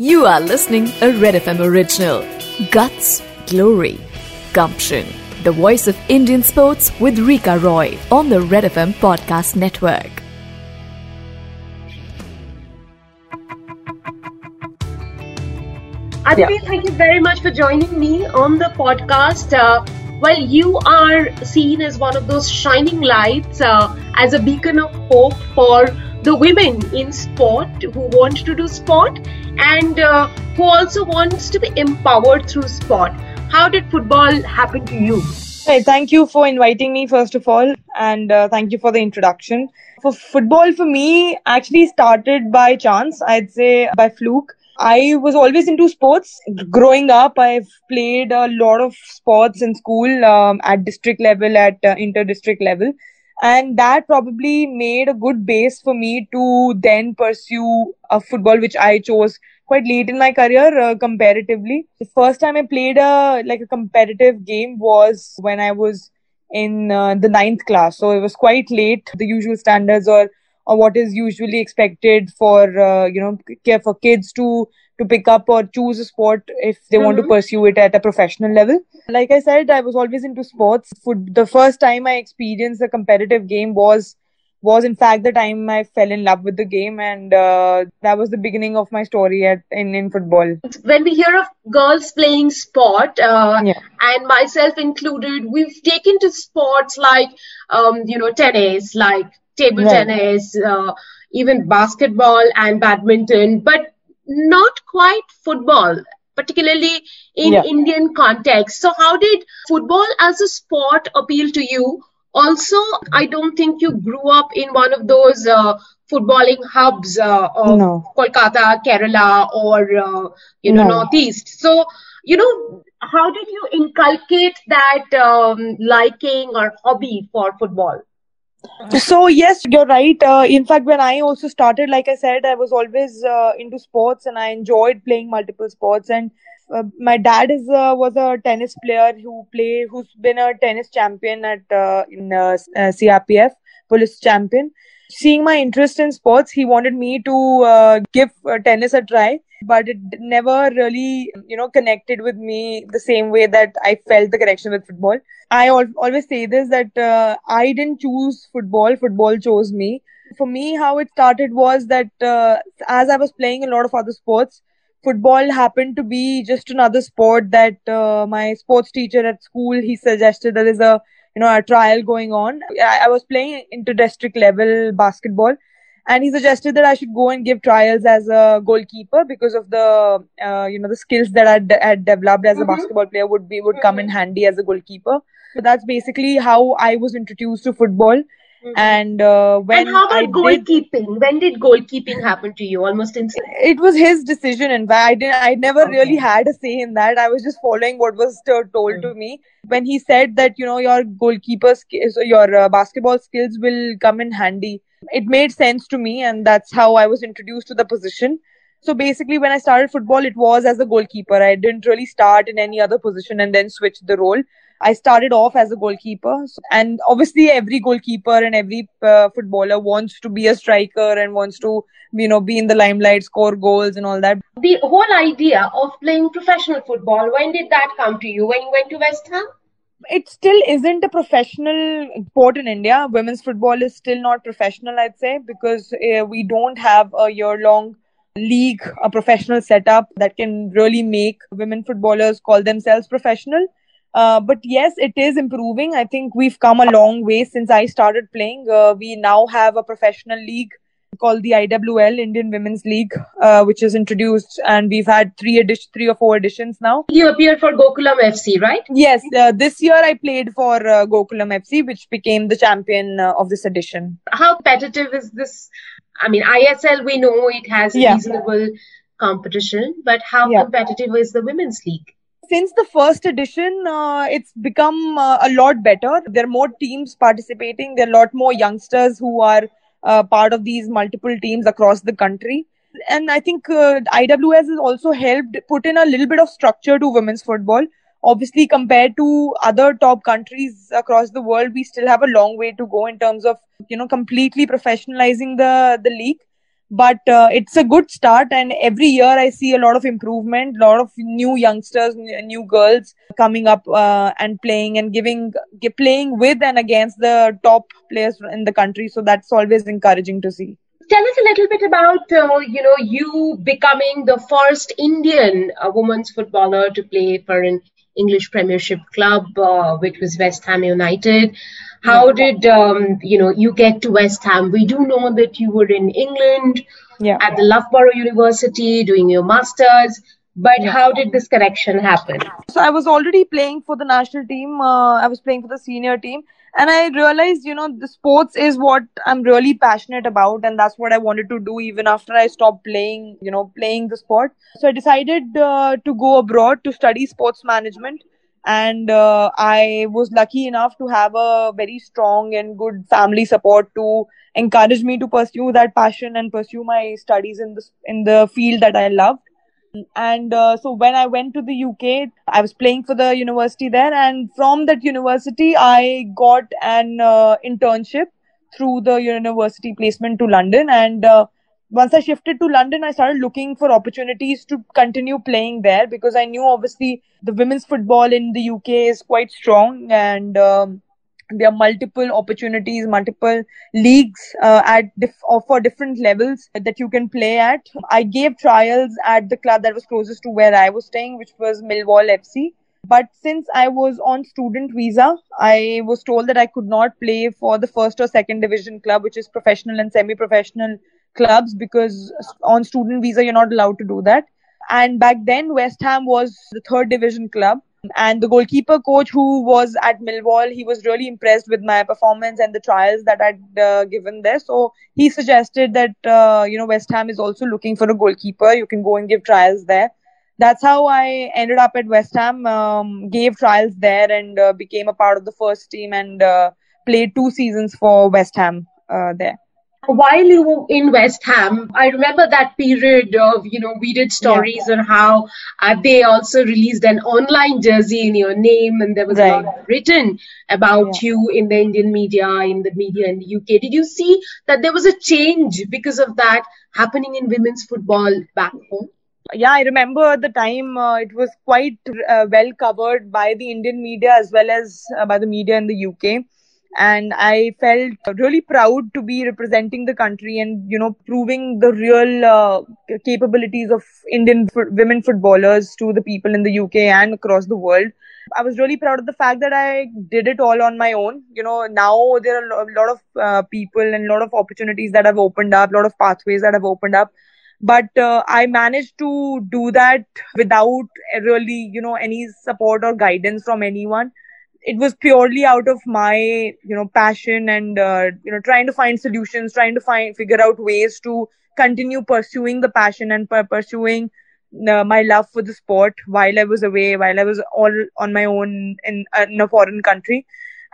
You are listening a Red FM original. Guts, Glory, Gumption. The voice of Indian sports with Rika Roy on the Red FM podcast network. Aditi, thank you very much for joining me on the podcast. Uh, well, you are seen as one of those shining lights, uh, as a beacon of hope for the women in sport who want to do sport and uh, who also wants to be empowered through sport. How did football happen to you? Hey, thank you for inviting me, first of all, and uh, thank you for the introduction. For football, for me, actually started by chance, I'd say by fluke. I was always into sports. Growing up, I've played a lot of sports in school um, at district level, at uh, inter district level. And that probably made a good base for me to then pursue a football, which I chose quite late in my career uh, comparatively. The first time I played a like a competitive game was when I was in uh, the ninth class. So it was quite late. The usual standards or or what is usually expected for uh, you know for kids to to pick up or choose a sport if they mm-hmm. want to mm-hmm. pursue it at a professional level like i said i was always into sports Food, the first time i experienced a competitive game was was in fact the time I fell in love with the game, and uh, that was the beginning of my story at in, in football. When we hear of girls playing sport, uh, yeah. and myself included, we've taken to sports like um, you know tennis, like table right. tennis, uh, even basketball and badminton, but not quite football, particularly in yeah. Indian context. So, how did football as a sport appeal to you? Also, I don't think you grew up in one of those uh, footballing hubs uh, of no. Kolkata, Kerala, or uh, you know no. Northeast. So, you know, how did you inculcate that um, liking or hobby for football? So yes, you're right. Uh, in fact, when I also started, like I said, I was always uh, into sports and I enjoyed playing multiple sports. And uh, my dad is uh, was a tennis player who play who's been a tennis champion at uh, in uh, CRPF, police champion. Seeing my interest in sports, he wanted me to give tennis a try but it never really you know connected with me the same way that i felt the connection with football. I al- always say this that uh, i didn't choose football football chose me. For me how it started was that uh, as i was playing a lot of other sports football happened to be just another sport that uh, my sports teacher at school he suggested there is a you know a trial going on. I, I was playing inter district level basketball and he suggested that I should go and give trials as a goalkeeper because of the uh, you know the skills that I had developed as a mm-hmm. basketball player would be would come in mm-hmm. handy as a goalkeeper. So that's basically how I was introduced to football. Mm-hmm. And uh, when and how about I goalkeeping? Did, when did goalkeeping happen to you? Almost instantly. It was his decision. and I didn't. I never okay. really had a say in that. I was just following what was told mm-hmm. to me. When he said that you know your goalkeeper skills, your uh, basketball skills will come in handy it made sense to me, and that's how I was introduced to the position. So basically, when I started football, it was as a goalkeeper. I didn't really start in any other position and then switch the role. I started off as a goalkeeper, and obviously, every goalkeeper and every uh, footballer wants to be a striker and wants to, you know, be in the limelight, score goals, and all that. The whole idea of playing professional football, when did that come to you? When you went to West Ham? It still isn't a professional sport in India. Women's football is still not professional, I'd say, because uh, we don't have a year long league, a professional setup that can really make women footballers call themselves professional. Uh, but yes, it is improving. I think we've come a long way since I started playing. Uh, we now have a professional league called the IWL Indian Women's League, uh, which is introduced, and we've had three edition, three or four editions now. You appeared for Gokulam FC, right? Yes, uh, this year I played for uh, Gokulam FC, which became the champion uh, of this edition. How competitive is this? I mean, ISL we know it has yeah. reasonable competition, but how yeah. competitive is the women's league? since the first edition, uh, it's become uh, a lot better. There are more teams participating. There are a lot more youngsters who are uh, part of these multiple teams across the country. And I think uh, IWS has also helped put in a little bit of structure to women's football. Obviously, compared to other top countries across the world, we still have a long way to go in terms of you know completely professionalizing the the league. But uh, it's a good start and every year i see a lot of improvement a lot of new youngsters new girls coming up uh, and playing and giving playing with and against the top players in the country. So that's always encouraging to see. Tell us a little bit about uh, you know you becoming the first indian uh, women's footballer to play for an english premiership club uh, which was west ham united how did um, you know you get to West Ham? We do know that you were in England yeah. at the Loughborough University doing your masters. But yeah. how did this connection happen? So I was already playing for the national team. Uh, I was playing for the senior team, and I realized, you know, the sports is what I'm really passionate about, and that's what I wanted to do even after I stopped playing, you know, playing the sport. So I decided uh, to go abroad to study sports management and uh, i was lucky enough to have a very strong and good family support to encourage me to pursue that passion and pursue my studies in the in the field that i loved and uh, so when i went to the uk i was playing for the university there. And from that university i got an uh, internship through the university placement to london. And uh, once I shifted to London, I started looking for opportunities to continue playing there because I knew obviously the women's football in the UK is quite strong. And um, there are multiple opportunities, multiple leagues uh, at for different levels that you can play at. I gave trials at the club that was closest to where I was staying, which was Millwall FC. But since I was on student visa, I was told that I could not play for the first or second division club, which is professional and semi-professional clubs because on student visa you're not allowed to do that. And back then, West Ham was the third division club. And the goalkeeper coach who was at Millwall, he was really impressed with my performance and the trials that I'd uh, given there. So he suggested that, uh, you know, West Ham is also looking for a goalkeeper. You can go and give trials there. That's how I ended up at West Ham, um, gave trials there and uh, became a part of the first team and uh, played two seasons for West Ham uh, there while you were in West Ham, I remember that period of, you know, we did stories yeah. on how uh, they also released an online jersey in your name and there was right. a lot written about yeah. you in the Indian media, in the media in the UK. Did you see that there was a change because of that happening in women's football back home? yeah i remember at the time uh, it was quite uh, well covered by the indian media as well as uh, by the media in the uk and I felt really proud to be representing the country and you know proving the real uh, capabilities of Indian f- women footballers to the people in the UK and across the world. I was really proud of the fact that I did it all on my own. You know, now there are a lot of uh, people and a lot of opportunities that have opened up, a lot of pathways that have opened up. But uh, I managed to do that without really, you know, any support or guidance from anyone it was purely out of my you know passion and uh, you know trying to find solutions trying to find figure out ways to continue pursuing the passion and pursuing uh, my love for the sport while i was away while i was all on my own in, uh, in a foreign country.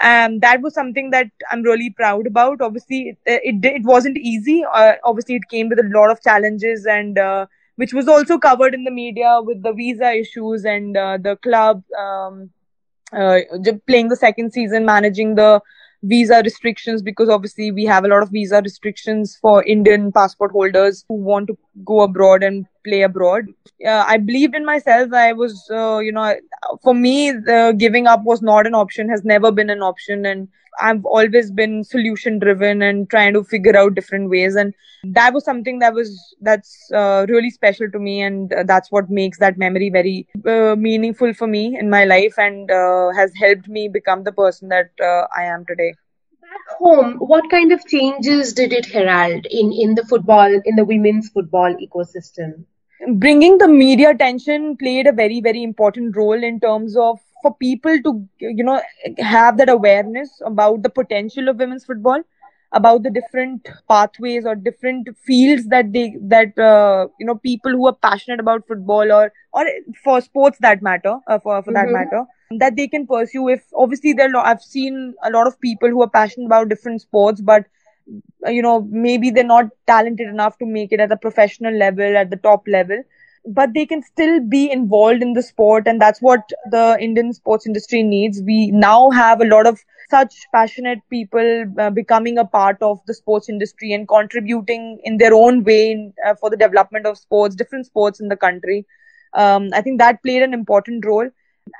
Um, that was something that i'm really proud about. Obviously it it, it wasn't easy. Uh, obviously it came with a lot of challenges and uh, which was also covered in the media with the visa issues and uh, the club um, uh, playing the second season, managing the visa restrictions because obviously we have a lot of visa restrictions for Indian passport holders who want to go abroad and play abroad. Uh, I believed in myself. I was, uh, you know, for me, giving up was not an option, has never been an option. And I've always been solution driven and trying to figure out different ways. And that was something that was, that's uh, really special to me. And uh, that's what makes that memory very uh, meaningful for me in my life and has helped me become the person that I am today. Back home, what kind of changes did it herald in, in the football, in the women's football ecosystem? Bringing the media attention played a very, very important role in terms of for people to you know have that awareness about the potential of women's football about the different pathways or different fields that they that uh, you know people who are passionate about football or or for sports that matter uh, for for that mm-hmm. matter that they can pursue if obviously there are, i've seen a lot of people who are passionate about different sports but you know maybe they're not talented enough to make it at the professional level at the top level but they can still be involved in the sport and that's what the indian sports industry needs. We now have a lot of such passionate people uh, becoming a part of the sports industry and contributing in their own way in, uh, for the development of sports different sports in the country. Um, i think that played an important role.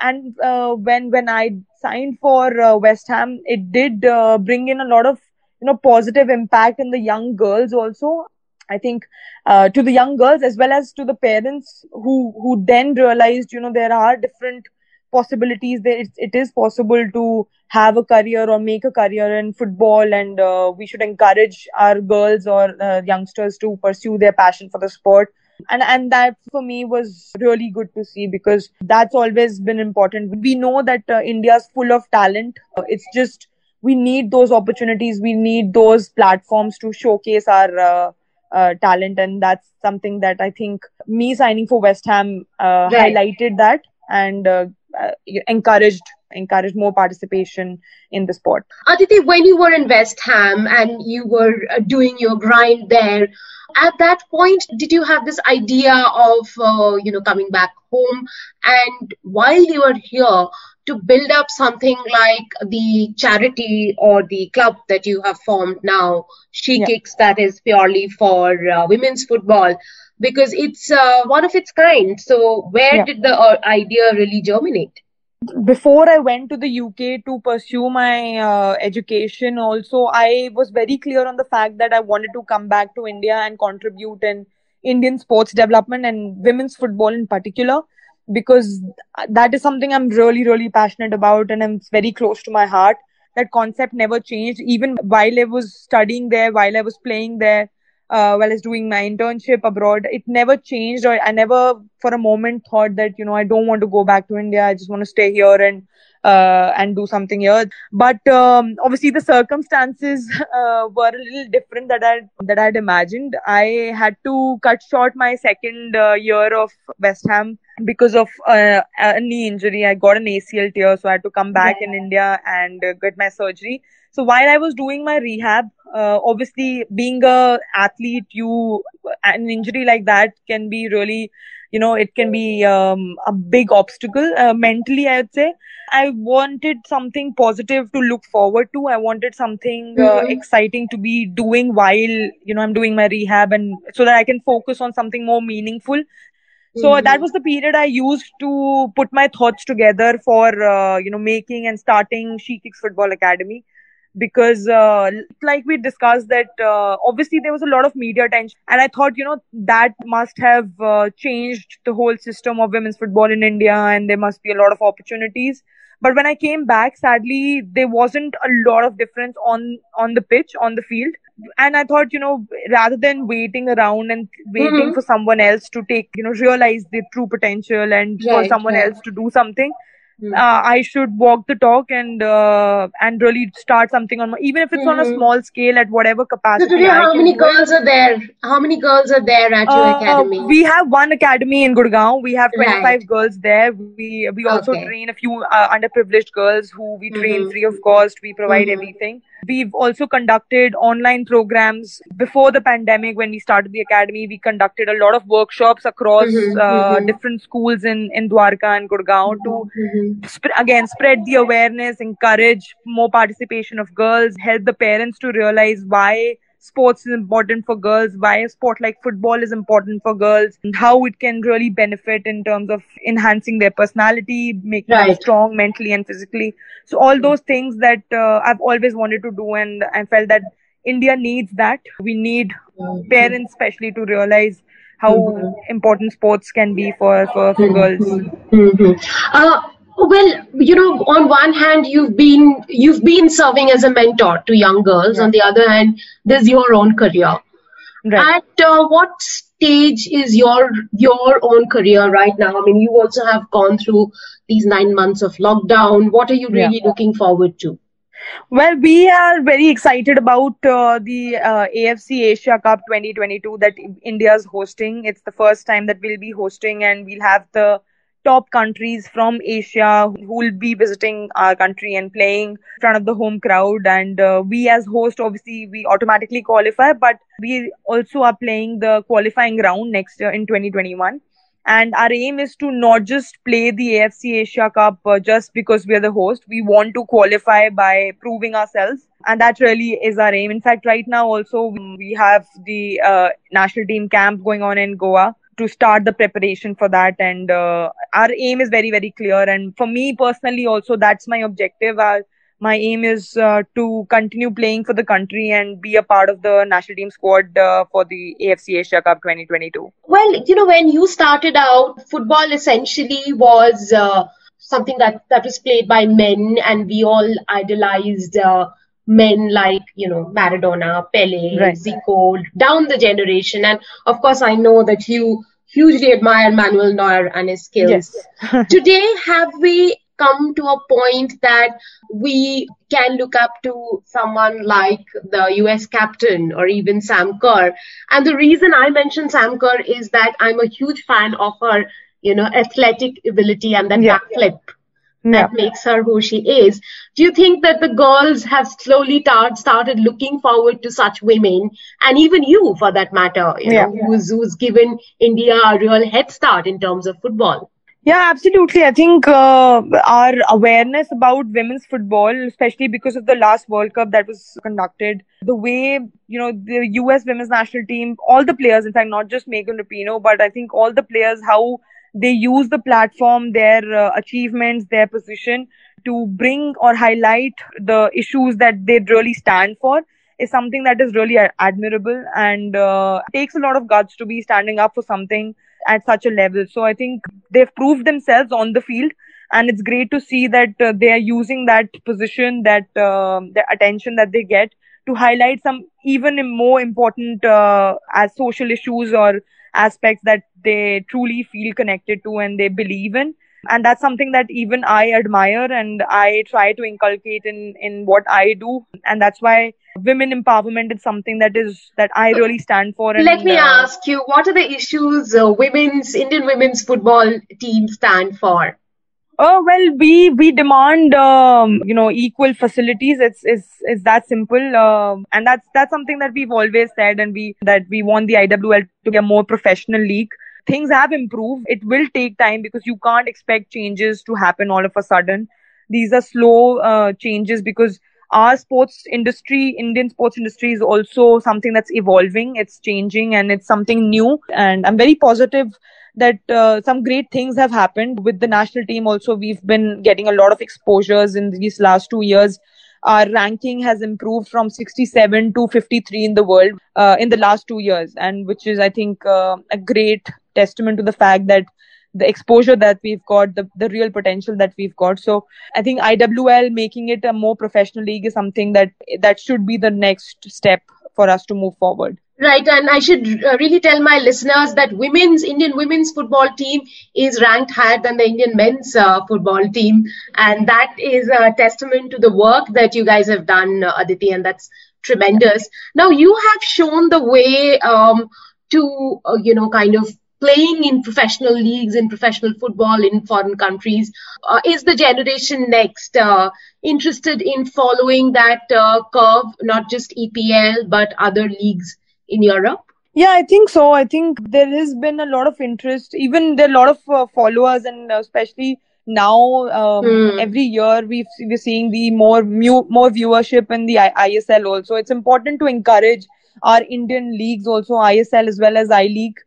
And uh, when when i signed for uh, west ham it did uh, bring in a lot of you know positive impact in the young girls also. I think uh, to the young girls as well as to the parents who who then realized you know there are different possibilities there it, it is possible to have a career or make a career in football and uh, we should encourage our girls or uh, youngsters to pursue their passion for the sport. And and that for me was really good to see because that's always been important. We know that uh, india's full of talent. It's just we need those opportunities we need those platforms to showcase our uh, uh, talent, and that's something that I think me signing for West Ham uh, right. highlighted that and uh, uh, encouraged encouraged more participation in the sport. Aditi, when you were in West Ham and you were uh, doing your grind there, at that point, did you have this idea of uh, you know coming back home? And while you were here, to build up something like the charity or the club that you have formed now, She yeah. Kicks, that is purely for uh, women's football, because it's uh, one of its kind. So, where yeah. did the uh, idea really germinate? Before I went to the UK to pursue my uh, education, also, I was very clear on the fact that I wanted to come back to India and contribute in Indian sports development and women's football in particular because that is something I'm really, really passionate about and I'm very close to my heart. That concept never changed. Even while I was studying there, while I was playing there, uh, while I was doing my internship abroad, it never changed. Or I never for a moment thought that, you know, I don't want to go back to India. I just want to stay here and uh, and do something here. But um, obviously, the circumstances uh, were a little different that I that I had imagined. I had to cut short my second uh, year of West Ham because of uh, a knee injury. I got an ACL tear, so I had to come back yeah. in India and uh, get my surgery. So while I was doing my rehab, uh, obviously being a athlete, you an injury like that can be really, you know, it can be um, a big obstacle uh, mentally. I would say I wanted something positive to look forward to. I wanted something uh, mm-hmm. exciting to be doing while you know I'm doing my rehab, and so that I can focus on something more meaningful so mm-hmm. that was the period I used to put my thoughts together for uh, you know making and starting She Kicks Football Academy because uh, like we discussed that uh, obviously there was a lot of media attention and I thought you know that must have uh, changed the whole system of women's football in India and there must be a lot of opportunities. But when I came back sadly there wasn't a lot of difference on on the pitch on the field. And I thought, you know, rather than waiting around and waiting mm-hmm. for someone else to take, you know, realize their true potential and right, for someone else to do something, mm-hmm. uh, I should walk the talk and uh, and really start something on my, even if it's mm-hmm. on a mm-hmm. small scale at whatever capacity. So today, how many girls are there? How many girls are there at your uh, academy? we have one academy in Gurgaon. We have 25 right. girls there. We we also okay. train a few uh, underprivileged girls who we train mm-hmm. free of cost. We provide mm-hmm. everything. We've also conducted online programs before the pandemic. When we started the academy, we conducted a lot of workshops across mm-hmm, uh, mm-hmm. different schools in in Dwarka and Gurgaon to mm-hmm. sp- again spread the awareness, encourage more participation of girls, help the parents to realize why sports is important for girls, why a sport like football is important for girls, and how it can really benefit in terms of enhancing their personality, making right. them strong mentally and physically. So all those things that uh, I've always wanted to do, and I felt that India needs that. We need mm-hmm. parents, especially, to realize how mm-hmm. important sports can be for for, for girls. Mm-hmm. Uh, well, you know, on one hand, you've been you've been serving as a mentor to young girls. Yeah. On the other hand, there's your own career. Right. At uh, what stage is your your own career right now? I mean, you also have gone through these nine months of lockdown. What are you really yeah. looking forward to? Well, we are very excited about uh, the uh, AFC Asia Cup 2022 that India is hosting. It's the first time that we'll be hosting, and we'll have the top countries from Asia who will be visiting our country and playing in front of the home crowd. And uh, we, as host, obviously, we automatically qualify, but we also are playing the qualifying round next year in 2021. and our aim is to not just play the AFC Asia Cup uh, just because we are the host. We want to qualify by proving ourselves, and that really is our aim. In fact, right now also we have the uh, national team camp going on in Goa to start the preparation for that. And uh, our aim is very very clear. And for me personally also that's my objective. My aim is uh, to continue playing for the country and be a part of the national team squad uh, for the AFC Asia Cup 2022. Well, you know, when you started out, football essentially was uh, something that, that was played by men, and we all idolized uh, men like, you know, Maradona, Pele, right. Zico, down the generation. And of course, I know that you hugely admire Manuel Neuer and his skills. Yes. Today, have we come to a point that we can look up to someone like the US captain or even Sam Kerr. And the reason I mention Sam Kerr is that I'm a huge fan of her, you know, athletic ability and that yeah. backflip that yeah. makes her who she is. Do you think that the girls have slowly tar- started looking forward to such women, and even you, for that matter, you yeah. know, who's, who's given India a real head start in terms of football? Yeah, absolutely. I think uh, our awareness about women's football, especially because of the last World Cup that was conducted, the way, you know, the US women's national team, all the players, in fact, not just Megan Rapinoe, but I think all the players, how they use the platform, their uh, achievements, their position to bring or highlight the issues that they really stand for is something that is really admirable and uh, takes a lot of guts to be standing up for something at such a level. So I think they've proved themselves on the field, and it's great to see that uh, they are using that position, that uh, the attention that they get to highlight some even more important uh, as social issues or aspects that they truly feel connected to and they believe in. And that's something that even i admire and i try to inculcate in in what i do. And that's why women empowerment is something that is that i really stand for and, let me uh, ask you what are the issues uh, women's indian women's football team stand for Oh well, we we demand um, you know equal facilities. It's it's it's that simple, um, and that's that's something that we've always said, and we that we want the IWL to be a more professional league things have improved. It will take time because you can't expect changes to happen all of a sudden. These are slow uh, changes because our sports industry, Indian sports industry is also something that's evolving. It's changing and it's something new. And I'm very positive that uh, some great things have happened with the national team. Also, we've been getting a lot of exposures in these last two years our ranking has improved from 67 to 53 in the world uh, in the last two years, and which is, I think, uh, a great testament to the fact that the exposure that we've got, the, the real potential that we've got. So I think IWL making it a more professional league is something that that should be the next step for us to move forward. Right, and I should uh, really tell my listeners that women's Indian women's football team is ranked higher than the Indian men's uh, football team, and that is a testament to the work that you guys have done, uh, Aditi, and that's tremendous. Now you have shown the way um, to uh, you know kind of playing in professional leagues in professional football in foreign countries. Uh, is the generation next uh, interested in following that uh, curve, not just EPL but other leagues in Europe? Yeah, I think so. I think there has been a lot of interest. Even there are a lot of uh, followers, and especially now, um, mm. every year we we're seeing the more more viewership in the ISL. Also, it's important to encourage our Indian leagues, also ISL as well as I League,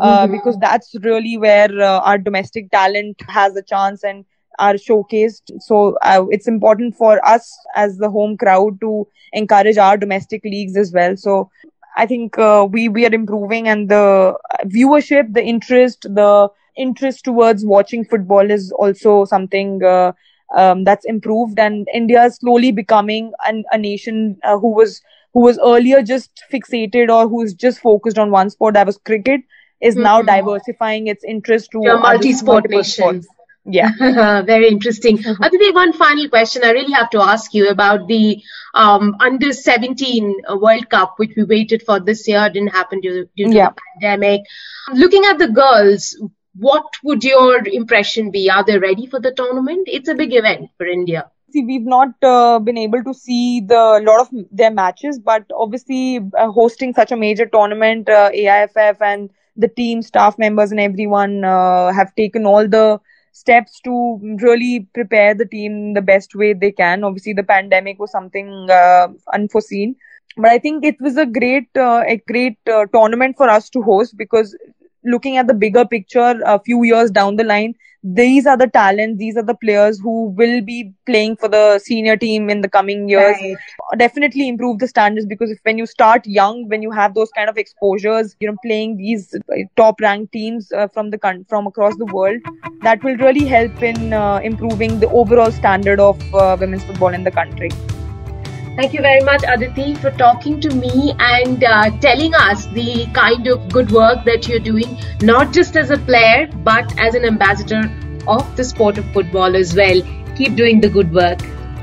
uh, mm-hmm. because that's really where uh, our domestic talent has a chance and are showcased. So uh, it's important for us as the home crowd to encourage our domestic leagues as well. So I think uh, we we are improving, and the viewership, the interest, the interest towards watching football is also something. Uh, um, that's improved and India is slowly becoming an, a nation uh, who was who was earlier just fixated or who's just focused on one sport that was cricket is mm-hmm. now diversifying its interest to a multi-sport nation. Yeah, very interesting. Aditi, one final question I really have to ask you about the um, under 17 World Cup, which we waited for this year, didn't happen due, due to yeah. the pandemic. Looking at the girls, what would your impression be? Are they ready for the tournament? It's a big event for India. See, we've not uh, been able to see the lot of their matches, but obviously uh, hosting such a major tournament, uh, AIFF and the team, staff members, and everyone uh, have taken all the steps to really prepare the team the best way they can. Obviously, the pandemic was something uh, unforeseen, but I think it was a great, uh, a great uh, tournament for us to host because looking at the bigger picture, a few years down the line, these are the talents, these are the players who will be playing for the senior team in the coming years. Right. Definitely improve the standards because if when you start young, when you have those kind of exposures, you know, playing these uh, top ranked teams uh, from the from across the world, that will really help in uh, improving the overall standard of uh, women's football in the country. Thank you very much, Aditi, for talking to me and uh, telling us the kind of good work that you're doing, not just as a player, but as an ambassador of the sport of football as well. Keep doing the good work.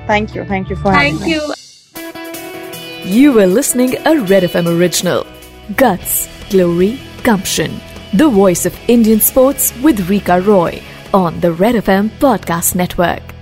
Thank you. Thank you for Thank having you. me. You were listening a Red FM original. Guts, Glory, Gumption. The voice of Indian sports with Rika Roy on the Red FM Podcast Network.